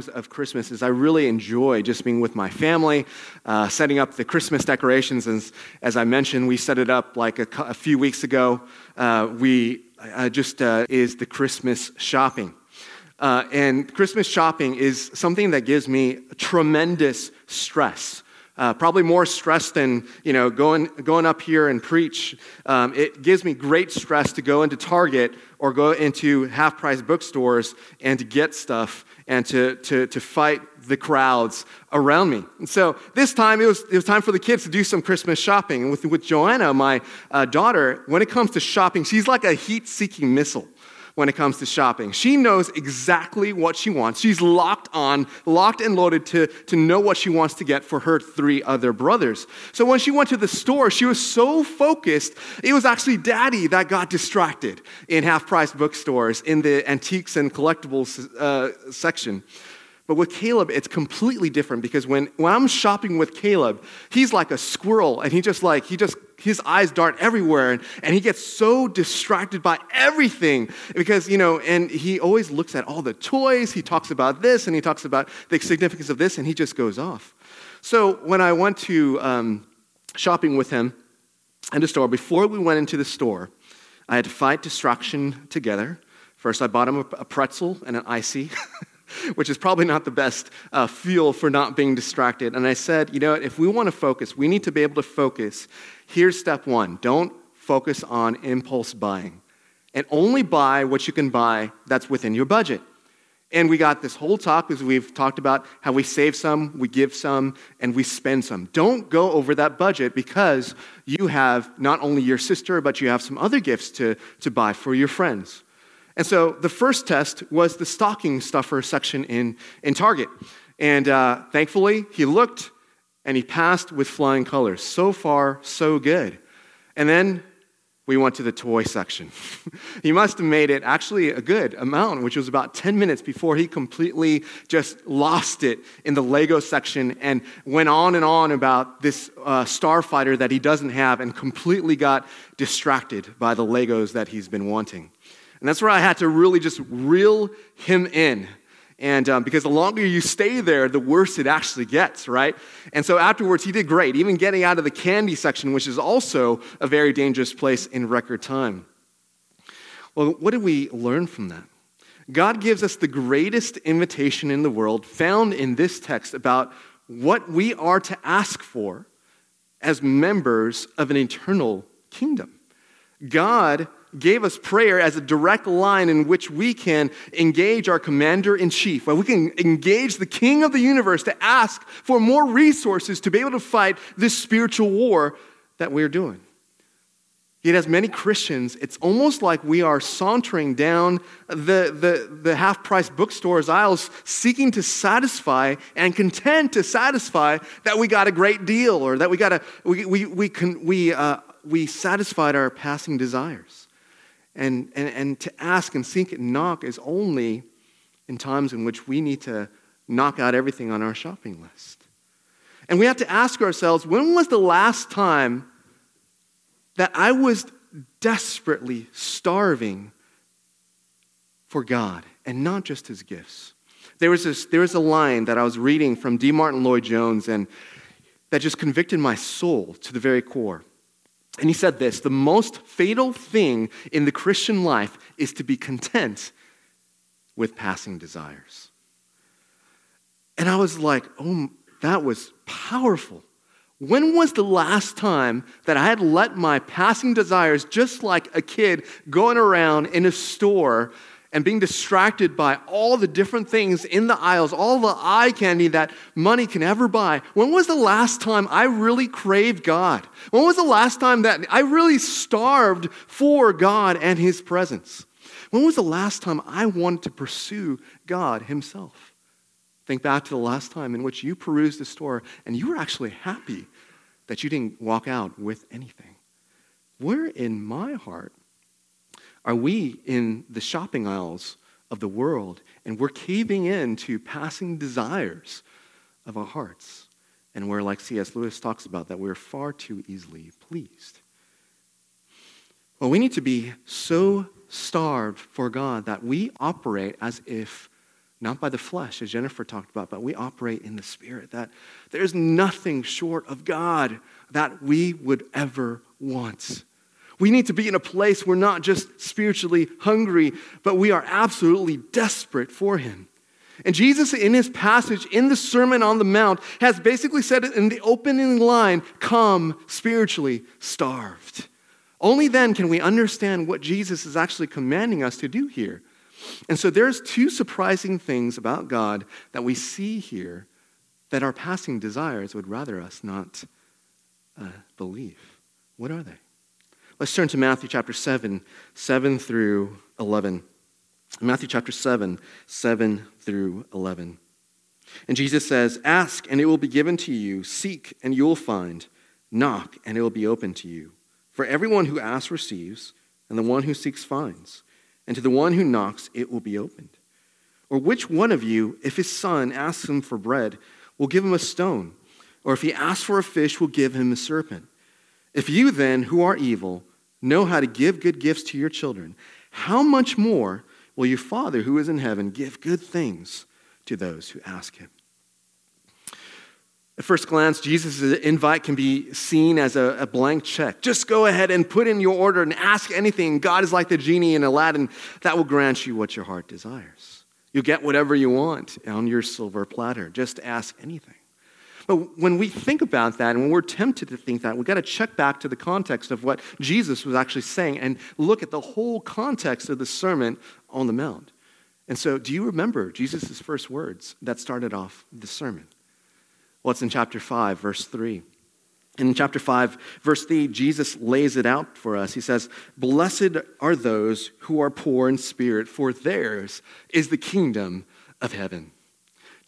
of Christmas is I really enjoy just being with my family, uh, setting up the Christmas decorations. As, as I mentioned, we set it up like a, a few weeks ago. Uh, we uh, just uh, is the Christmas shopping. Uh, and Christmas shopping is something that gives me tremendous stress. Uh, probably more stress than you know going, going up here and preach. Um, it gives me great stress to go into Target or go into half price bookstores and to get stuff and to, to, to fight the crowds around me. And so this time it was, it was time for the kids to do some Christmas shopping. And with, with Joanna, my uh, daughter, when it comes to shopping, she's like a heat seeking missile when it comes to shopping. She knows exactly what she wants. She's locked on, locked and loaded to, to know what she wants to get for her three other brothers. So when she went to the store, she was so focused, it was actually daddy that got distracted in half price bookstores in the antiques and collectibles uh, section. But with Caleb, it's completely different because when, when I'm shopping with Caleb, he's like a squirrel and he just like, he just, his eyes dart everywhere and, and he gets so distracted by everything because, you know, and he always looks at all the toys. He talks about this and he talks about the significance of this and he just goes off. So when I went to um, shopping with him in the store, before we went into the store, I had to fight distraction together. First, I bought him a pretzel and an icy. which is probably not the best uh, fuel for not being distracted. And I said, you know, if we want to focus, we need to be able to focus. Here's step one don't focus on impulse buying. And only buy what you can buy that's within your budget. And we got this whole talk as we've talked about how we save some, we give some, and we spend some. Don't go over that budget because you have not only your sister, but you have some other gifts to, to buy for your friends. And so the first test was the stocking stuffer section in, in Target. And uh, thankfully, he looked and he passed with flying colors. So far, so good. And then we went to the toy section. he must have made it actually a good amount, which was about 10 minutes before he completely just lost it in the Lego section and went on and on about this uh, starfighter that he doesn't have and completely got distracted by the Legos that he's been wanting. And that's where I had to really just reel him in. And um, because the longer you stay there, the worse it actually gets, right? And so afterwards, he did great, even getting out of the candy section, which is also a very dangerous place in record time. Well, what did we learn from that? God gives us the greatest invitation in the world found in this text about what we are to ask for as members of an eternal kingdom. God gave us prayer as a direct line in which we can engage our commander in chief, where we can engage the king of the universe to ask for more resources to be able to fight this spiritual war that we're doing. Yet, as many Christians, it's almost like we are sauntering down the, the, the half price bookstore's aisles, seeking to satisfy and content to satisfy that we got a great deal or that we, got a, we, we, we, can, we, uh, we satisfied our passing desires. And, and, and to ask and seek and knock is only in times in which we need to knock out everything on our shopping list. And we have to ask ourselves when was the last time that I was desperately starving for God and not just his gifts? There was, this, there was a line that I was reading from D. Martyn Lloyd Jones and that just convicted my soul to the very core. And he said this the most fatal thing in the Christian life is to be content with passing desires. And I was like, oh, that was powerful. When was the last time that I had let my passing desires, just like a kid going around in a store and being distracted by all the different things in the aisles, all the eye candy that money can ever buy. When was the last time I really craved God? When was the last time that I really starved for God and His presence? When was the last time I wanted to pursue God Himself? Think back to the last time in which you perused the store and you were actually happy that you didn't walk out with anything. Where in my heart are we in the shopping aisles of the world and we're caving in to passing desires of our hearts? And we're, like C.S. Lewis talks about, that we're far too easily pleased. Well, we need to be so starved for God that we operate as if not by the flesh, as Jennifer talked about, but we operate in the Spirit. That there's nothing short of God that we would ever want. We need to be in a place where not just spiritually hungry, but we are absolutely desperate for Him. And Jesus, in his passage in the Sermon on the Mount, has basically said it in the opening line come spiritually starved. Only then can we understand what Jesus is actually commanding us to do here. And so there's two surprising things about God that we see here that our passing desires would rather us not uh, believe. What are they? Let's turn to Matthew chapter 7, 7 through 11. Matthew chapter 7, 7 through 11. And Jesus says, Ask, and it will be given to you. Seek, and you will find. Knock, and it will be open to you. For everyone who asks receives, and the one who seeks finds. And to the one who knocks, it will be opened. Or which one of you, if his son asks him for bread, will give him a stone? Or if he asks for a fish, will give him a serpent? If you then, who are evil, know how to give good gifts to your children, how much more will your Father who is in heaven give good things to those who ask him? At first glance, Jesus' invite can be seen as a, a, blank check. Just go ahead and put in your order and ask anything. God is like the genie in Aladdin that will grant you what your heart desires. You'll get whatever you want on your silver platter. Just ask anything. But when we think about that and when we're tempted to think that, we've got to check back to the context of what Jesus was actually saying and look at the whole context of the Sermon on the Mount. And so, do you remember Jesus' first words that started off the sermon? Well, it's in chapter 5, verse 3. In chapter 5, verse 3, Jesus lays it out for us. He says, Blessed are those who are poor in spirit, for theirs is the kingdom of heaven.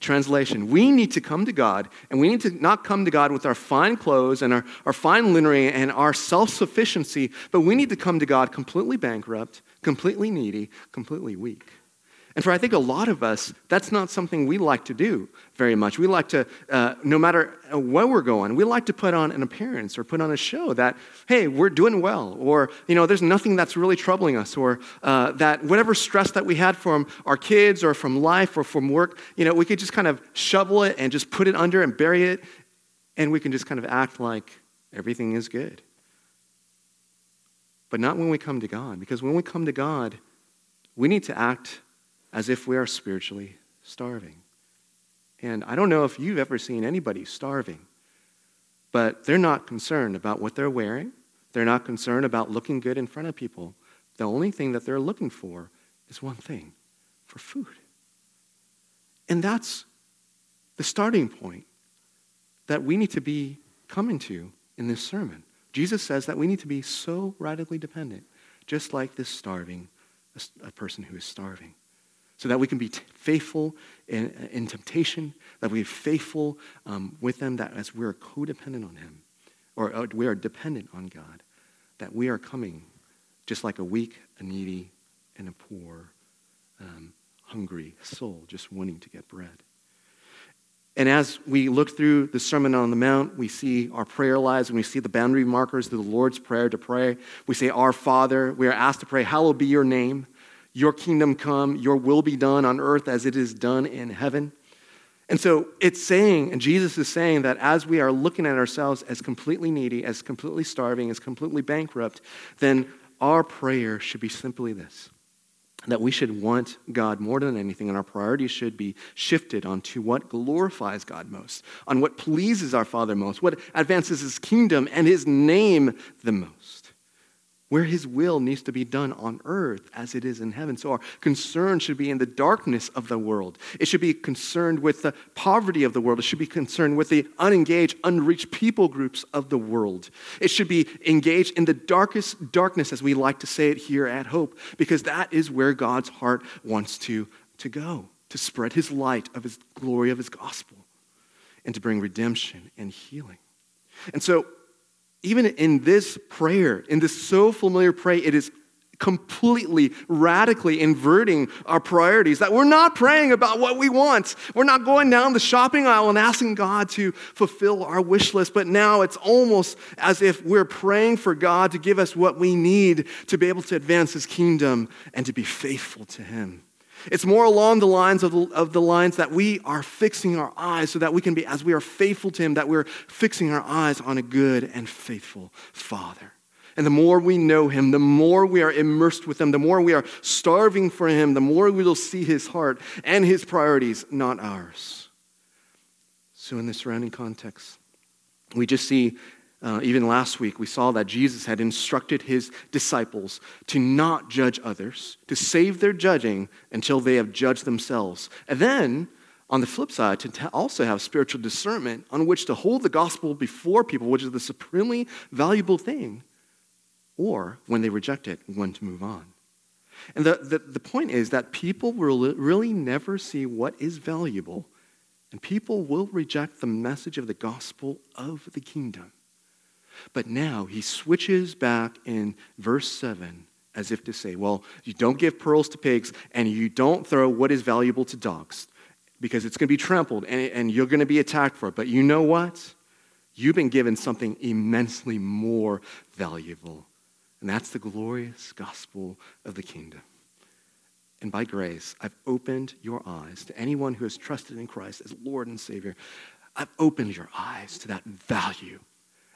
Translation We need to come to God, and we need to not come to God with our fine clothes and our, our fine linery and our self sufficiency, but we need to come to God completely bankrupt, completely needy, completely weak. And for I think a lot of us, that's not something we like to do very much. We like to, uh, no matter where we're going, we like to put on an appearance or put on a show that, hey, we're doing well, or, you know, there's nothing that's really troubling us, or uh, that whatever stress that we had from our kids or from life or from work, you know, we could just kind of shovel it and just put it under and bury it, and we can just kind of act like everything is good. But not when we come to God, because when we come to God, we need to act as if we are spiritually starving. And I don't know if you've ever seen anybody starving, but they're not concerned about what they're wearing. They're not concerned about looking good in front of people. The only thing that they're looking for is one thing for food. And that's the starting point that we need to be coming to in this sermon. Jesus says that we need to be so radically dependent, just like this starving, a person who is starving so that we can be t- faithful in, in, temptation, that we are faithful um, with them, that as we're codependent on Him, or uh, we are dependent on God, that we are coming just like a weak, a needy, and a poor, um, hungry soul just wanting to get bread. And as we look through the Sermon on the Mount, we see our prayer lives and we see the boundary markers of the Lord's Prayer to pray. We say, Our Father, we are asked to pray, Hallowed be your name. Your kingdom come, your will be done on earth as it is done in heaven. And so it's saying, and Jesus is saying that as we are looking at ourselves as completely needy, as completely starving, as completely bankrupt, then our prayer should be simply this that we should want God more than anything, and our priorities should be shifted onto what glorifies God most, on what pleases our Father most, what advances His kingdom and His name the most where his will needs to be done on earth as it is in heaven. So our concern should be in the darkness of the world. It should be concerned with the poverty of the world. It should be concerned with the unengaged, unreached people groups of the world. It should be engaged in the darkest darkness, as we like to say it here at Hope, because that is where God's heart wants to, to go, to spread his light of his glory of his gospel and to bring redemption and healing. And so even in this prayer, in this so familiar prayer, it is completely, radically inverting our priorities. That we're not praying about what we want. We're not going down the shopping aisle and asking God to fulfill our wish list, but now it's almost as if we're praying for God to give us what we need to be able to advance His kingdom and to be faithful to Him. It's more along the lines of the, of the lines that we are fixing our eyes so that we can be, as we are faithful to Him, that we're fixing our eyes on a good and faithful Father. And the more we know Him, the more we are immersed with Him, the more we are starving for Him, the more we will see His heart and His priorities, not ours. So, in the surrounding context, we just see uh, even last week, we saw that Jesus had instructed his disciples to not judge others, to save their judging until they have judged themselves. And then, on the flip side, to also have spiritual discernment on which to hold the gospel before people, which is the supremely valuable thing, or when they reject it, when to move on. And the, the, the point is that people will really never see what is valuable, and people will reject the message of the gospel of the kingdom. But now he switches back in verse 7 as if to say, well, you don't give pearls to pigs and you don't throw what is valuable to dogs because it's going to be trampled and, and you're going to be attacked for it. But you know what? You've been given something immensely more valuable, and that's the glorious gospel of the kingdom. And by grace, I've opened your eyes to anyone who has trusted in Christ as Lord and Savior. I've opened your eyes to that value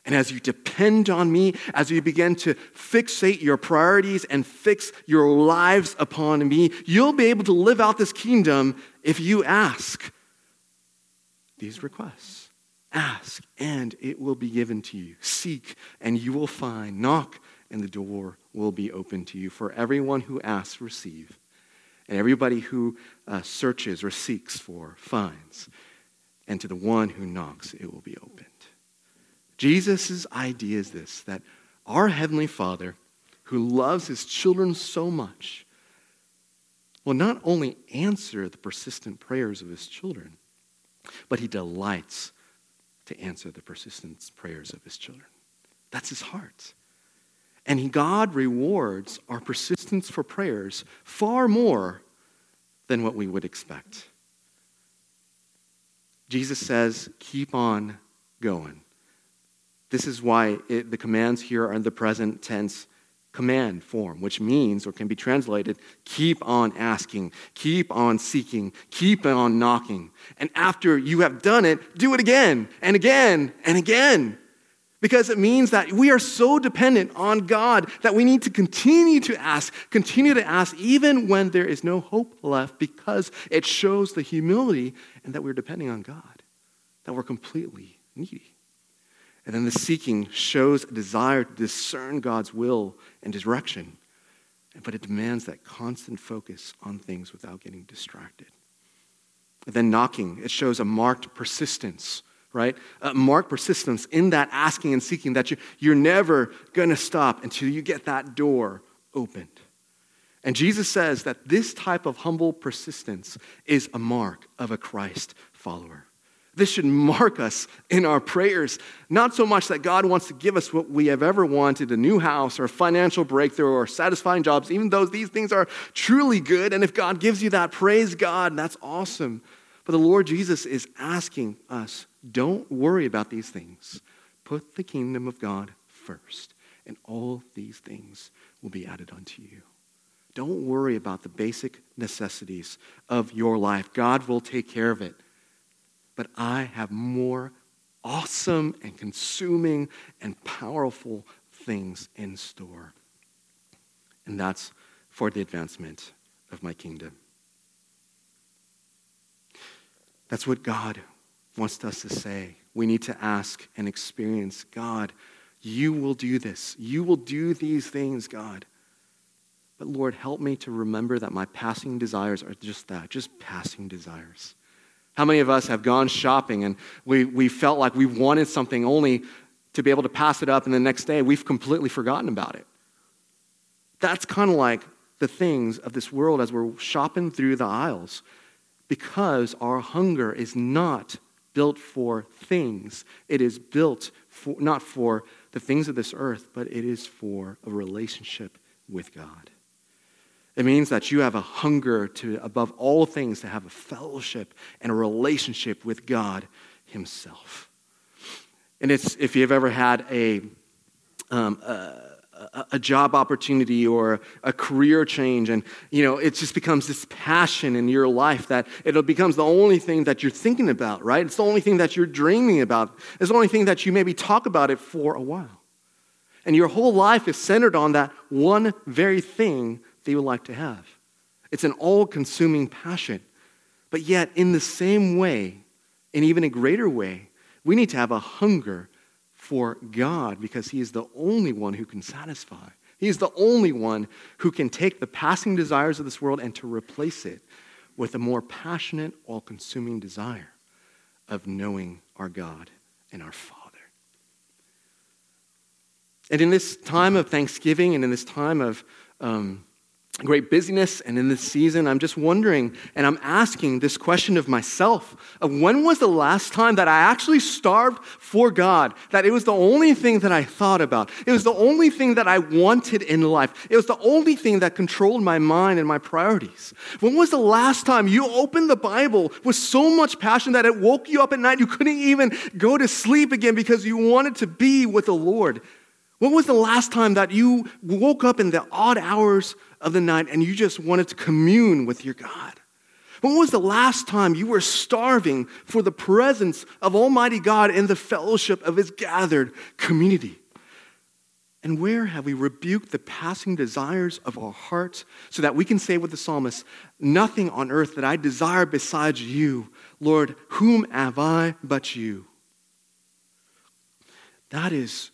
and as you depend on me, as you begin to fixate your priorities and fix your lives upon me, you'll be able to live out this kingdom if you ask these requests. Ask, and it will be given to you. Seek, and you will find. Knock, and the door will be open to you. For everyone who asks, receive. And everybody who uh, searches or seeks for finds. And to the one who knocks, it will be open. Jesus' idea is this that our Heavenly Father, who loves his children so much, will not only answer the persistent prayers of his children, but he delights to answer the persistent prayers of his children. That's his heart. And God rewards our persistence for prayers far more than what we would expect. Jesus says, keep on going. This is why it, the commands here are in the present tense command form, which means, or can be translated, keep on asking, keep on seeking, keep on knocking. And after you have done it, do it again and again and again. Because it means that we are so dependent on God that we need to continue to ask, continue to ask, even when there is no hope left, because it shows the humility and that we're depending on God, that we're completely needy. And then the seeking shows a desire to discern God's will and direction, but it demands that constant focus on things without getting distracted. And then knocking, it shows a marked persistence, right? A marked persistence in that asking and seeking that you, you're never going to stop until you get that door opened. And Jesus says that this type of humble persistence is a mark of a Christ follower. This should mark us in our prayers. Not so much that God wants to give us what we have ever wanted a new house or a financial breakthrough or satisfying jobs, even though these things are truly good. And if God gives you that, praise God, that's awesome. But the Lord Jesus is asking us don't worry about these things. Put the kingdom of God first, and all these things will be added unto you. Don't worry about the basic necessities of your life. God will take care of it but I have more awesome and consuming and powerful things in store. And that's for the advancement of my kingdom. That's what God wants us to say. We need to ask and experience God, you will do this. You will do these things, God. But Lord, help me to remember that my passing desires are just that, just passing desires. How many of us have gone shopping and we, we felt like we wanted something only to be able to pass it up, and the next day we've completely forgotten about it? That's kind of like the things of this world as we're shopping through the aisles because our hunger is not built for things. It is built for, not for the things of this earth, but it is for a relationship with God. It means that you have a hunger to, above all things, to have a fellowship and a relationship with God Himself. And it's, if you've ever had a, um, a, a, job opportunity or a career change, and you know, it just becomes this passion in your life that it becomes the only thing that you're thinking about, right? It's the only thing that you're dreaming about. It's the only thing that you maybe talk about it for a while. And your whole life is centered on that one very thing that you would like to have. It's an all consuming passion. But yet, in the same way, in even a greater way, we need to have a hunger for God because He is the only one who can satisfy. He is the only one who can take the passing desires of this world and to replace it with a more passionate, all consuming desire of knowing our God and our Father. And in this time of Thanksgiving and in this time of um, great busyness and in this season i'm just wondering and i'm asking this question of myself of when was the last time that i actually starved for god that it was the only thing that i thought about it was the only thing that i wanted in life it was the only thing that controlled my mind and my priorities? When was the last time you opened the bible with so much passion that it woke you up at night you couldn't even go to sleep again because you wanted to be with the lord? When was the last time that you woke up in the odd hours of the night and you just wanted to commune with your God? When was the last time you were starving for the presence of Almighty God in the fellowship of His gathered community? And where have we rebuked the passing desires of our hearts so that we can say with the psalmist, Nothing on earth that I desire besides you, Lord, whom have I but you? That is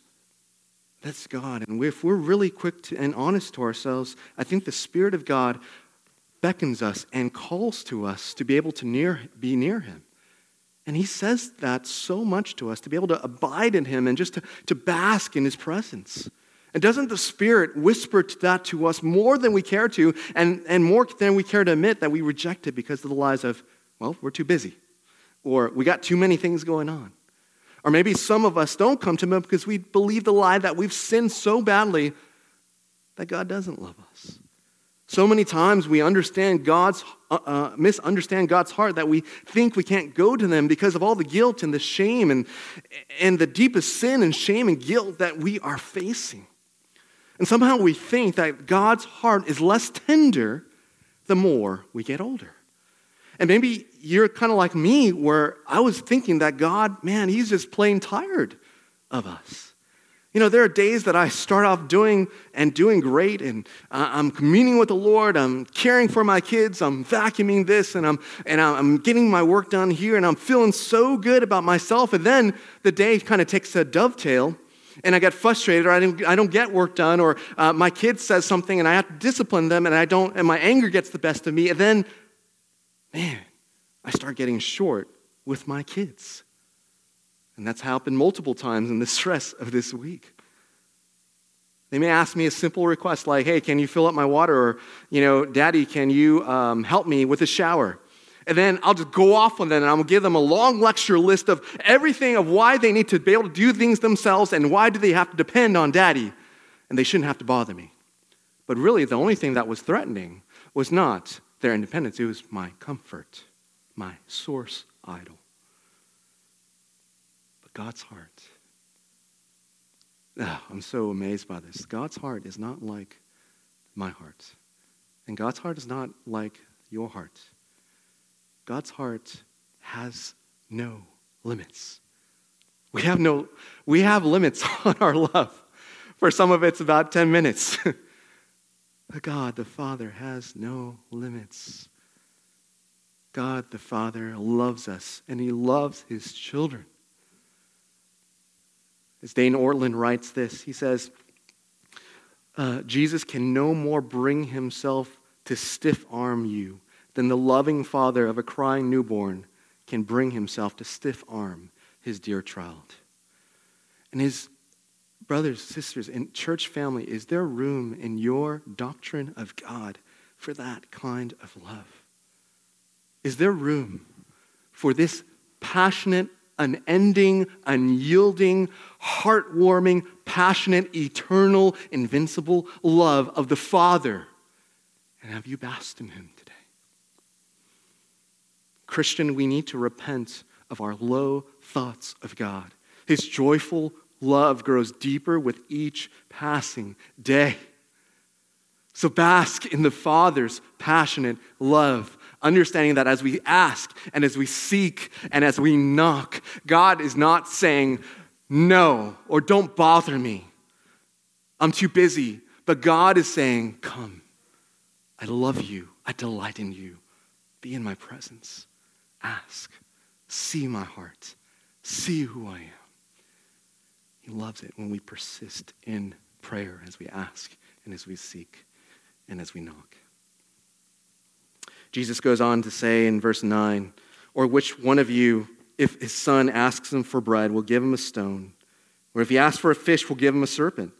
that's God. And if we're really quick to, and honest to ourselves, I think the Spirit of God beckons us and calls to us to be able to near, be near Him. And He says that so much to us, to be able to abide in Him and just to, to bask in His presence. And doesn't the Spirit whisper that to us more than we care to, and, and more than we care to admit that we reject it because of the lies of, well, we're too busy, or we got too many things going on? Or maybe some of us don't come to Him because we believe the lie that we've sinned so badly that God doesn't love us. So many times we understand God's, uh, uh, misunderstand God's heart that we think we can't go to them because of all the guilt and the shame and, and the deepest sin and shame and guilt that we are facing. And somehow we think that God's heart is less tender the more we get older. And maybe you're kind of like me, where I was thinking that God, man, He's just plain tired of us. You know, there are days that I start off doing and doing great, and I'm communing with the Lord. I'm caring for my kids. I'm vacuuming this, and I'm and I'm getting my work done here, and I'm feeling so good about myself. And then the day kind of takes a dovetail, and I get frustrated, or I don't, I don't get work done, or uh, my kid says something, and I have to discipline them, and I don't, and my anger gets the best of me. And then man, I start getting short with my kids. And that's happened multiple times in the stress of this week. They may ask me a simple request like, hey, can you fill up my water? Or, you know, daddy, can you um, help me with a shower? And then I'll just go off on them and gonna give them a long lecture list of everything of why they need to be able to do things themselves and why do they have to depend on daddy. And they shouldn't have to bother me. But really, the only thing that was threatening was not their independence. It was my comfort, my source idol. But God's heart. Oh, I'm so amazed by this. God's heart is not like my heart. And God's heart is not like your heart. God's heart has no limits. We have no we have limits on our love. For some of it's about 10 minutes. But God the Father has no limits. God the Father loves us, and He loves His children. As Dane Ortlund writes this, he says, uh, Jesus can no more bring Himself to stiff arm you than the loving father of a crying newborn can bring himself to stiff arm his dear child. And his brothers, sisters, and church family, is there room in your doctrine of God for that kind of love? Is there room for this passionate, unending, unyielding, heartwarming, passionate, eternal, invincible love of the Father? And have you basked in Him today? Christian, we need to repent of our low thoughts of God his joyful, love grows deeper with each passing day. So bask in the Father's passionate love, understanding that as we ask and as we seek and as we knock, God is not saying no or don't bother me. I'm too busy. But God is saying, Come, I love you, I delight in you. Be in my presence. Ask, see my heart, see who I am. He loves it when we persist in prayer as we ask and as we seek and as we knock. Jesus goes on to say in verse 9, or which one of you, if his son asks him for bread, will give him a stone? Or if he asks for a fish, will give him a serpent?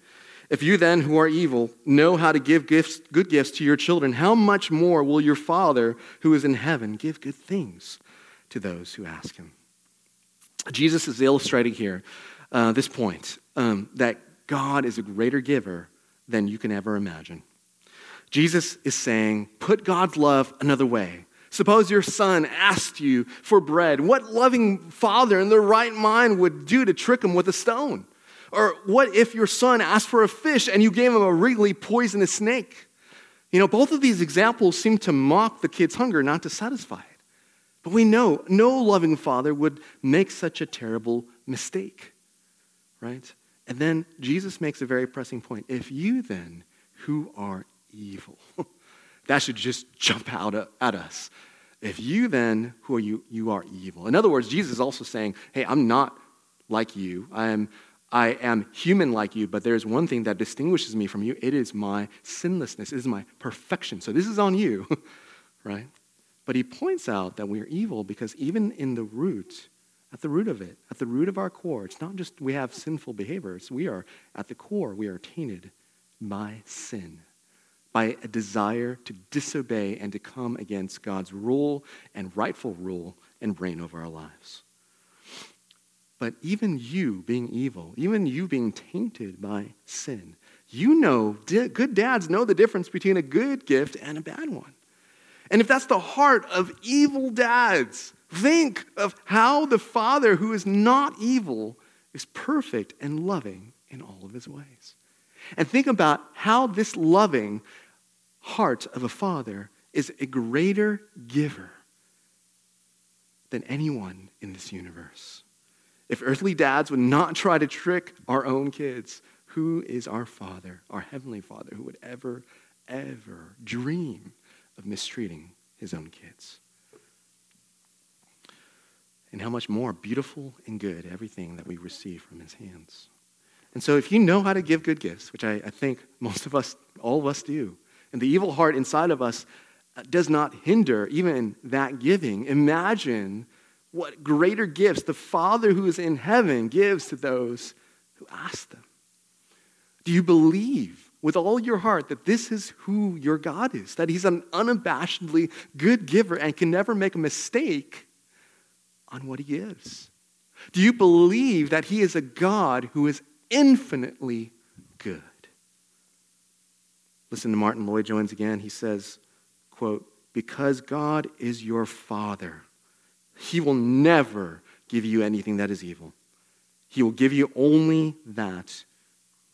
If you then, who are evil, know how to give gifts, good gifts to your children, how much more will your Father who is in heaven give good things to those who ask him? Jesus is illustrating here uh, this point um, that God is a greater giver than you can ever imagine. Jesus is saying, put God's love another way. Suppose your son asked you for bread. What loving father in their right mind would do to trick him with a stone? Or what if your son asked for a fish and you gave him a really poisonous snake? You know, both of these examples seem to mock the kid's hunger, not to satisfy it. But we know no loving father would make such a terrible mistake, right? And then Jesus makes a very pressing point. If you then, who are evil, that should just jump out at us. If you then, who are you, you are evil. In other words, Jesus is also saying, hey, I'm not like you. I am I am human like you, but there's one thing that distinguishes me from you. It is my sinlessness, it is my perfection. So this is on you, right? But he points out that we are evil because even in the root, at the root of it, at the root of our core, it's not just we have sinful behaviors. We are, at the core, we are tainted by sin, by a desire to disobey and to come against God's rule and rightful rule and reign over our lives. But even you being evil, even you being tainted by sin, you know, good dads know the difference between a good gift and a bad one. And if that's the heart of evil dads, think of how the Father who is not evil is perfect and loving in all of his ways. And think about how this loving heart of a father is a greater giver than anyone in this universe. If earthly dads would not try to trick our own kids, who is our Father, our Heavenly Father, who would ever, ever dream of mistreating his own kids? And how much more beautiful and good everything that we receive from his hands. And so, if you know how to give good gifts, which I, I think most of us, all of us do, and the evil heart inside of us uh, does not hinder even that giving, imagine what greater gifts the Father who is in heaven gives to those who ask them. Do you believe with all your heart that this is who your God is? That He's an unabashedly good giver and can never make a mistake on what He gives? Do you believe that He is a God who is infinitely good? Listen to Martyn Lloyd-Jones again. He says, quote, because God is your Father he will never give you anything that is evil. He will give you only that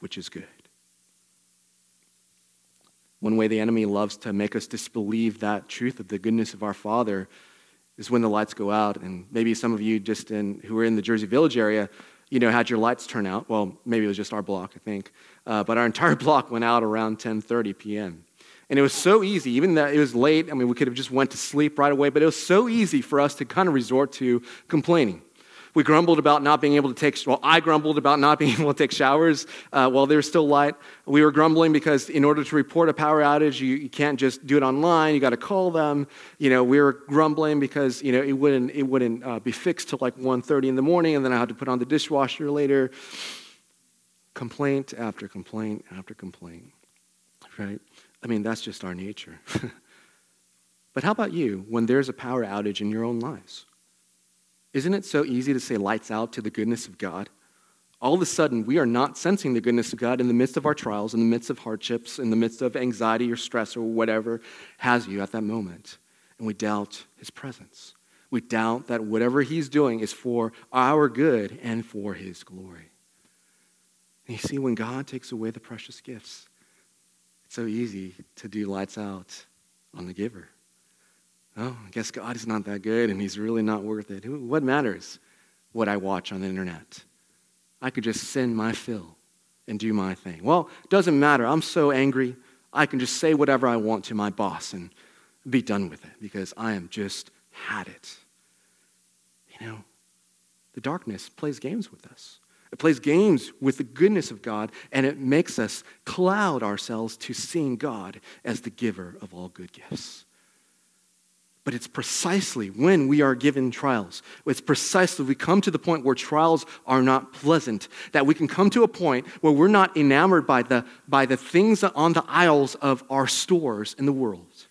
which is good. One way the enemy loves to make us disbelieve that truth of the goodness of our Father is when the lights go out. And maybe some of you just in, who are in the Jersey Village area, you know, had your lights turn out. Well, maybe it was just our block, I think. Uh, but our entire block went out around 10.30 p.m. And it was so easy, even though it was late. I mean, we could have just went to sleep right away, but it was so easy for us to kind of resort to complaining. We grumbled about not being able to take, well, I grumbled about not being able to take showers uh, while there's still light. We were grumbling because in order to report a power outage, you, you can't just do it online. You got to call them. You know, we were grumbling because, you know, it wouldn't, it wouldn't uh, be fixed till like 1.30 in the morning, and then I had to put on the dishwasher later. Complaint after complaint after complaint, right? I mean, that's just our nature. but how about you when there's a power outage in your own lives? Isn't it so easy to say lights out to the goodness of God? All of a sudden, we are not sensing the goodness of God in the midst of our trials, in the midst of hardships, in the midst of anxiety or stress or whatever has you at that moment. And we doubt his presence. We doubt that whatever he's doing is for our good and for his glory. And you see, when God takes away the precious gifts, it's so easy to do lights out on the giver. Oh, I guess God is not that good and he's really not worth it. What matters what I watch on the internet? I could just send my fill and do my thing. Well, it doesn't matter. I'm so angry. I can just say whatever I want to my boss and be done with it because I am just had it. You know, the darkness plays games with us. It plays games with the goodness of God, and it makes us cloud ourselves to seeing God as the giver of all good gifts. But it's precisely when we are given trials, it's precisely we come to the point where trials are not pleasant, that we can come to a point where we're not enamored by the, by the things on the aisles of our stores in the world,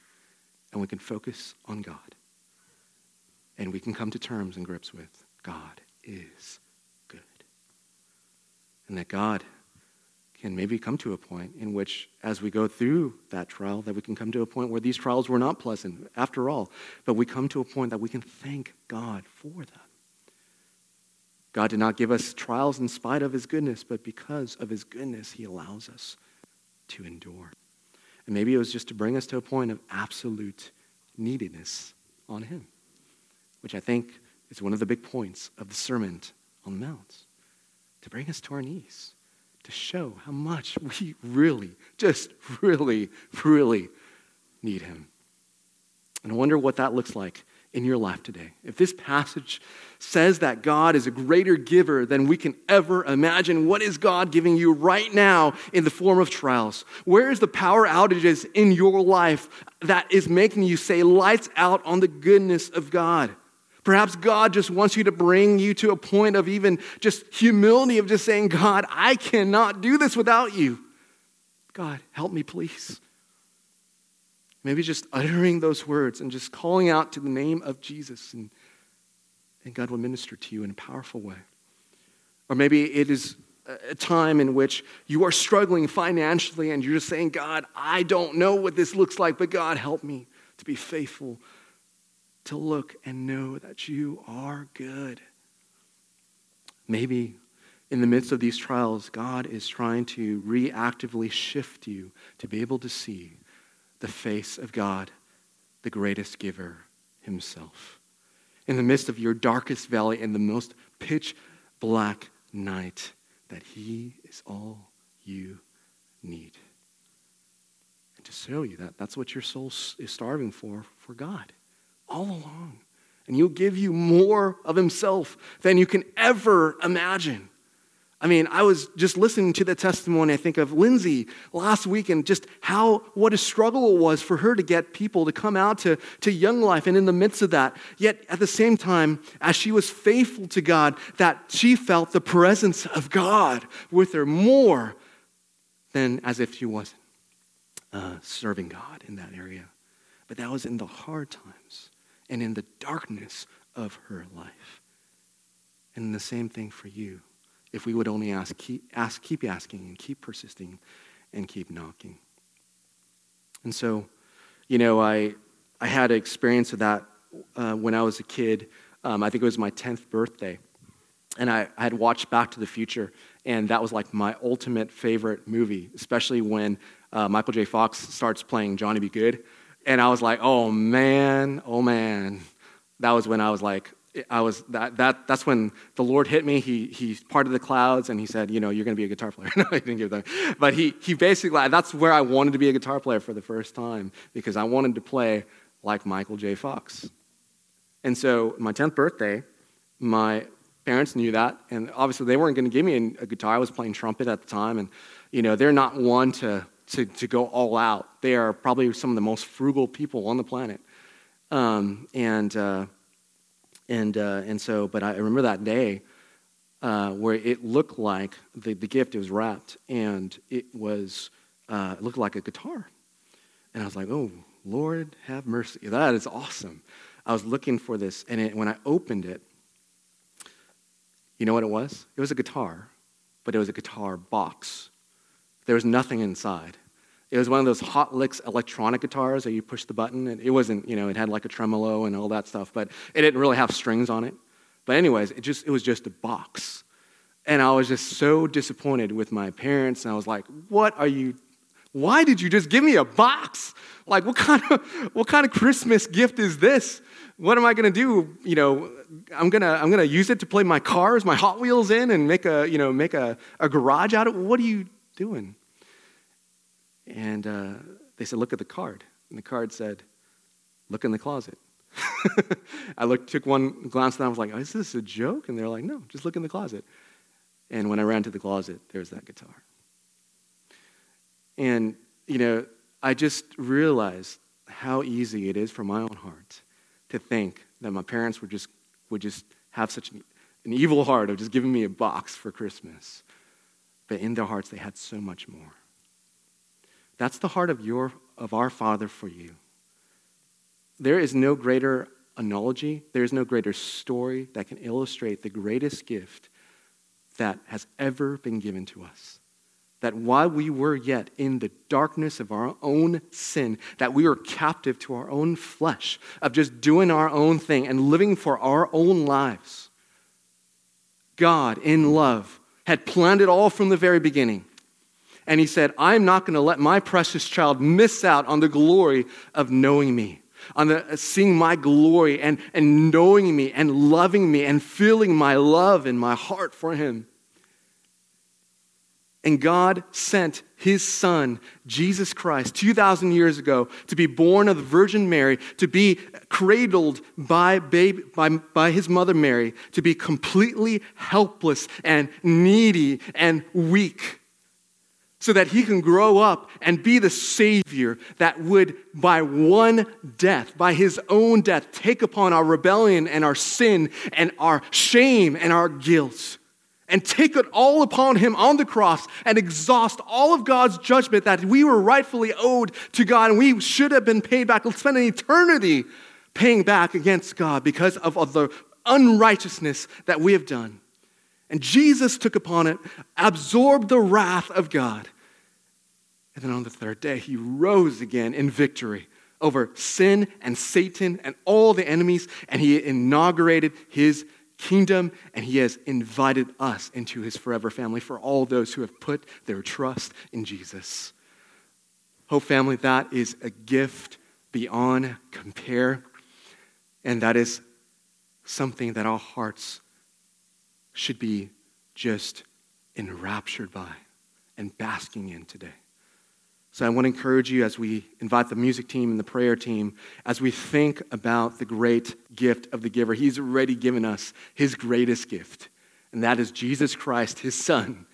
and we can focus on God. And we can come to terms and grips with God is good. And that God can maybe come to a point in which, as we go through that trial, that we can come to a point where these trials were not pleasant after all, but we come to a point that we can thank God for them. God did not give us trials in spite of his goodness, but because of his goodness, he allows us to endure. And maybe it was just to bring us to a point of absolute neediness on him, which I think is one of the big points of the Sermon on the Mount, to bring us to our knees to show how much we really, just really, really need Him. And I wonder what that looks like in your life today. If this passage says that God is a greater giver than we can ever imagine, what is God giving you right now in the form of trials? Where is the power outages in your life that is making you say lights out on the goodness of God? Perhaps God just wants you to bring you to a point of even just humility of just saying, God, I cannot do this without you. God, help me, please. Maybe just uttering those words and just calling out to the name of Jesus, and, and God will minister to you in a powerful way. Or maybe it is a time in which you are struggling financially and you're just saying, God, I don't know what this looks like, but God, help me to be faithful to look and know that you are good. Maybe in the midst of these trials, God is trying to reactively shift you to be able to see the face of God, the greatest giver himself. In the midst of your darkest valley, in the most pitch black night, that he is all you need. And to show you that, that's what your soul is starving for, for God all along. And he'll give you more of himself than you can ever imagine. I mean, I was just listening to the testimony, I think, of Lindsay last week and just how, what a struggle it was for her to get people to come out to, to Young Life. And in the midst of that, yet at the same time, as she was faithful to God, that she felt the presence of God with her more than as if she wasn't uh, serving God in that area. But that was in the hard times and in the darkness of her life. And the same thing for you. If we would only ask, keep, ask, keep asking and keep persisting and keep knocking. And so, you know, I, I had an experience of that uh, when I was a kid. Um, I think it was my 10th birthday. And I, I had watched Back to the Future, and that was like my ultimate favorite movie, especially when uh, Michael J. Fox starts playing Johnny B. Goode. And I was like, oh man, oh man. That was when I was like, I was that, that that's when the Lord hit me. He he parted the clouds and he said, you know, you're gonna be a guitar player. no, he didn't give that. But he he basically that's where I wanted to be a guitar player for the first time because I wanted to play like Michael J. Fox. And so my 10th birthday, my parents knew that, and obviously they weren't gonna give me a guitar. I was playing trumpet at the time, and you know, they're not one to to, to go all out. They are probably some of the most frugal people on the planet. Um, and, uh, and, uh, and so, but I remember that day uh, where it looked like the, the gift was wrapped and it was, uh, it looked like a guitar. And I was like, oh, Lord, have mercy. That is awesome. I was looking for this, and it, when I opened it, you know what it was? It was a guitar, but it was a guitar box. There was nothing inside. It was one of those hot licks electronic guitars that you push the button. And it wasn't, you know, it had like a tremolo and all that stuff, but it didn't really have strings on it. But anyways, it just it was just a box. And I was just so disappointed with my parents. And I was like, what are you, why did you just give me a box? Like, what kind of, what kind of Christmas gift is this? What am I to do? You know, I'm to, I'm to use it to play my cars, my Hot Wheels in and make a, you know, make a, a garage out of it. What are you doing? And uh, they said, look at the card. And the card said, look in the closet. I looked, took one glance and I was like, oh, is this a joke? And they're like, no, just look in the closet. And when I ran to the closet, there's that guitar. And, you know, I just realized how easy it is for my own heart to think that my parents would just, would just have such an, an evil heart of just giving me a box for Christmas. But in their hearts, they had so much more. That's the heart of, your, of our Father for you. There is no greater analogy, there is no greater story that can illustrate the greatest gift that has ever been given to us. That while we were yet in the darkness of our own sin, that we were captive to our own flesh, of just doing our own thing and living for our own lives, God, in love, had planned it all from the very beginning. And He said, I'm not going to let my precious child miss out on the glory of knowing me on the, uh, seeing my glory and, and knowing me and loving me and feeling my love in my heart for him. And God sent his son, Jesus Christ, 2,000 years ago, to be born of the Virgin Mary, to be cradled by, baby, by, by his mother Mary, to be completely helpless and needy and weak, so that he can grow up and be the Savior that would, by one death, by his own death, take upon our rebellion and our sin and our shame and our guilt and take it all upon him on the cross and exhaust all of God's judgment that we were rightfully owed to God and we should have been paid back. Let's spend an eternity paying back against God because of the unrighteousness that we have done. And Jesus took upon it, absorbed the wrath of God. And then on the third day, he rose again in victory over sin and Satan and all the enemies, and he inaugurated his kingdom, and He has invited us into His forever family for all those who have put their trust in Jesus. Hope family, that is a gift beyond compare, and that is something that our hearts should be just enraptured by and basking in today. So I want to encourage you as we invite the music team and the prayer team, as we think about the great gift of the giver. He's already given us his greatest gift, and that is Jesus Christ, his son,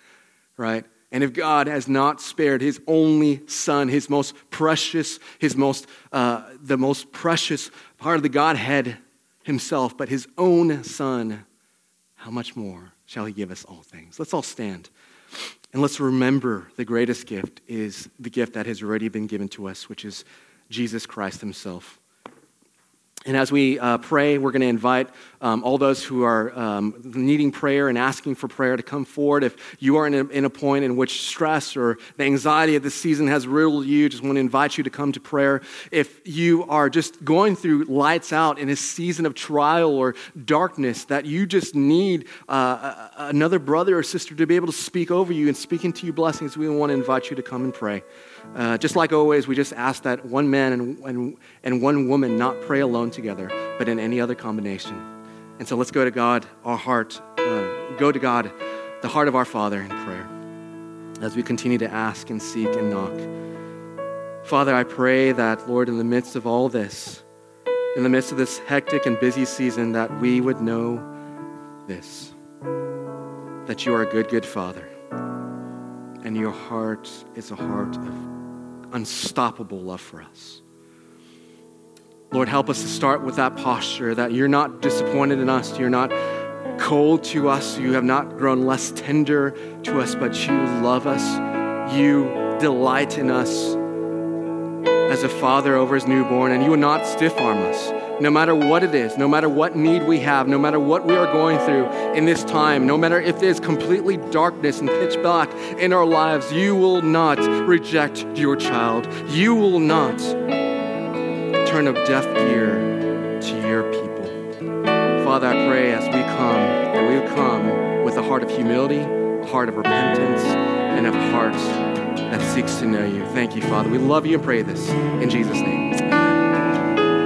right? And if God has not spared his only son, his most precious, his most, uh, the most precious part of the Godhead himself, but his own son, how much more shall he give us all things? Let's all stand. And let's remember the greatest gift is the gift that has already been given to us, which is Jesus Christ Himself. And as we uh, pray, we're going to invite um, all those who are um, needing prayer and asking for prayer to come forward. If you are in a, in a point in which stress or the anxiety of this season has riddled you, just want to invite you to come to prayer. If you are just going through lights out in a season of trial or darkness, that you just need uh, another brother or sister to be able to speak over you and speak into you blessings, we want to invite you to come and pray. Uh, just like always, we just ask that one man and, and, and one woman not pray alone together, but in any other combination. And so let's go to God, our heart, uh, go to God, the heart of our Father in prayer as we continue to ask and seek and knock. Father, I pray that, Lord, in the midst of all this, in the midst of this hectic and busy season, that we would know this that you are a good, good Father, and your heart is a heart of unstoppable love for us. Lord, help us to start with that posture that you're not disappointed in us, you're not cold to us, you have not grown less tender to us, but you love us, you delight in us as a father over his newborn, and you will not stiff arm us no matter what it is, no matter what need we have, no matter what we are going through in this time, no matter if there's completely darkness and pitch black in our lives, you will not reject your child. You will not turn a deaf ear to your people. Father, I pray as we come, that we come with a heart heart of humility, a heart of repentance, and a heart that seeks to know you. Thank you, Father. We love you and pray this in Jesus' name.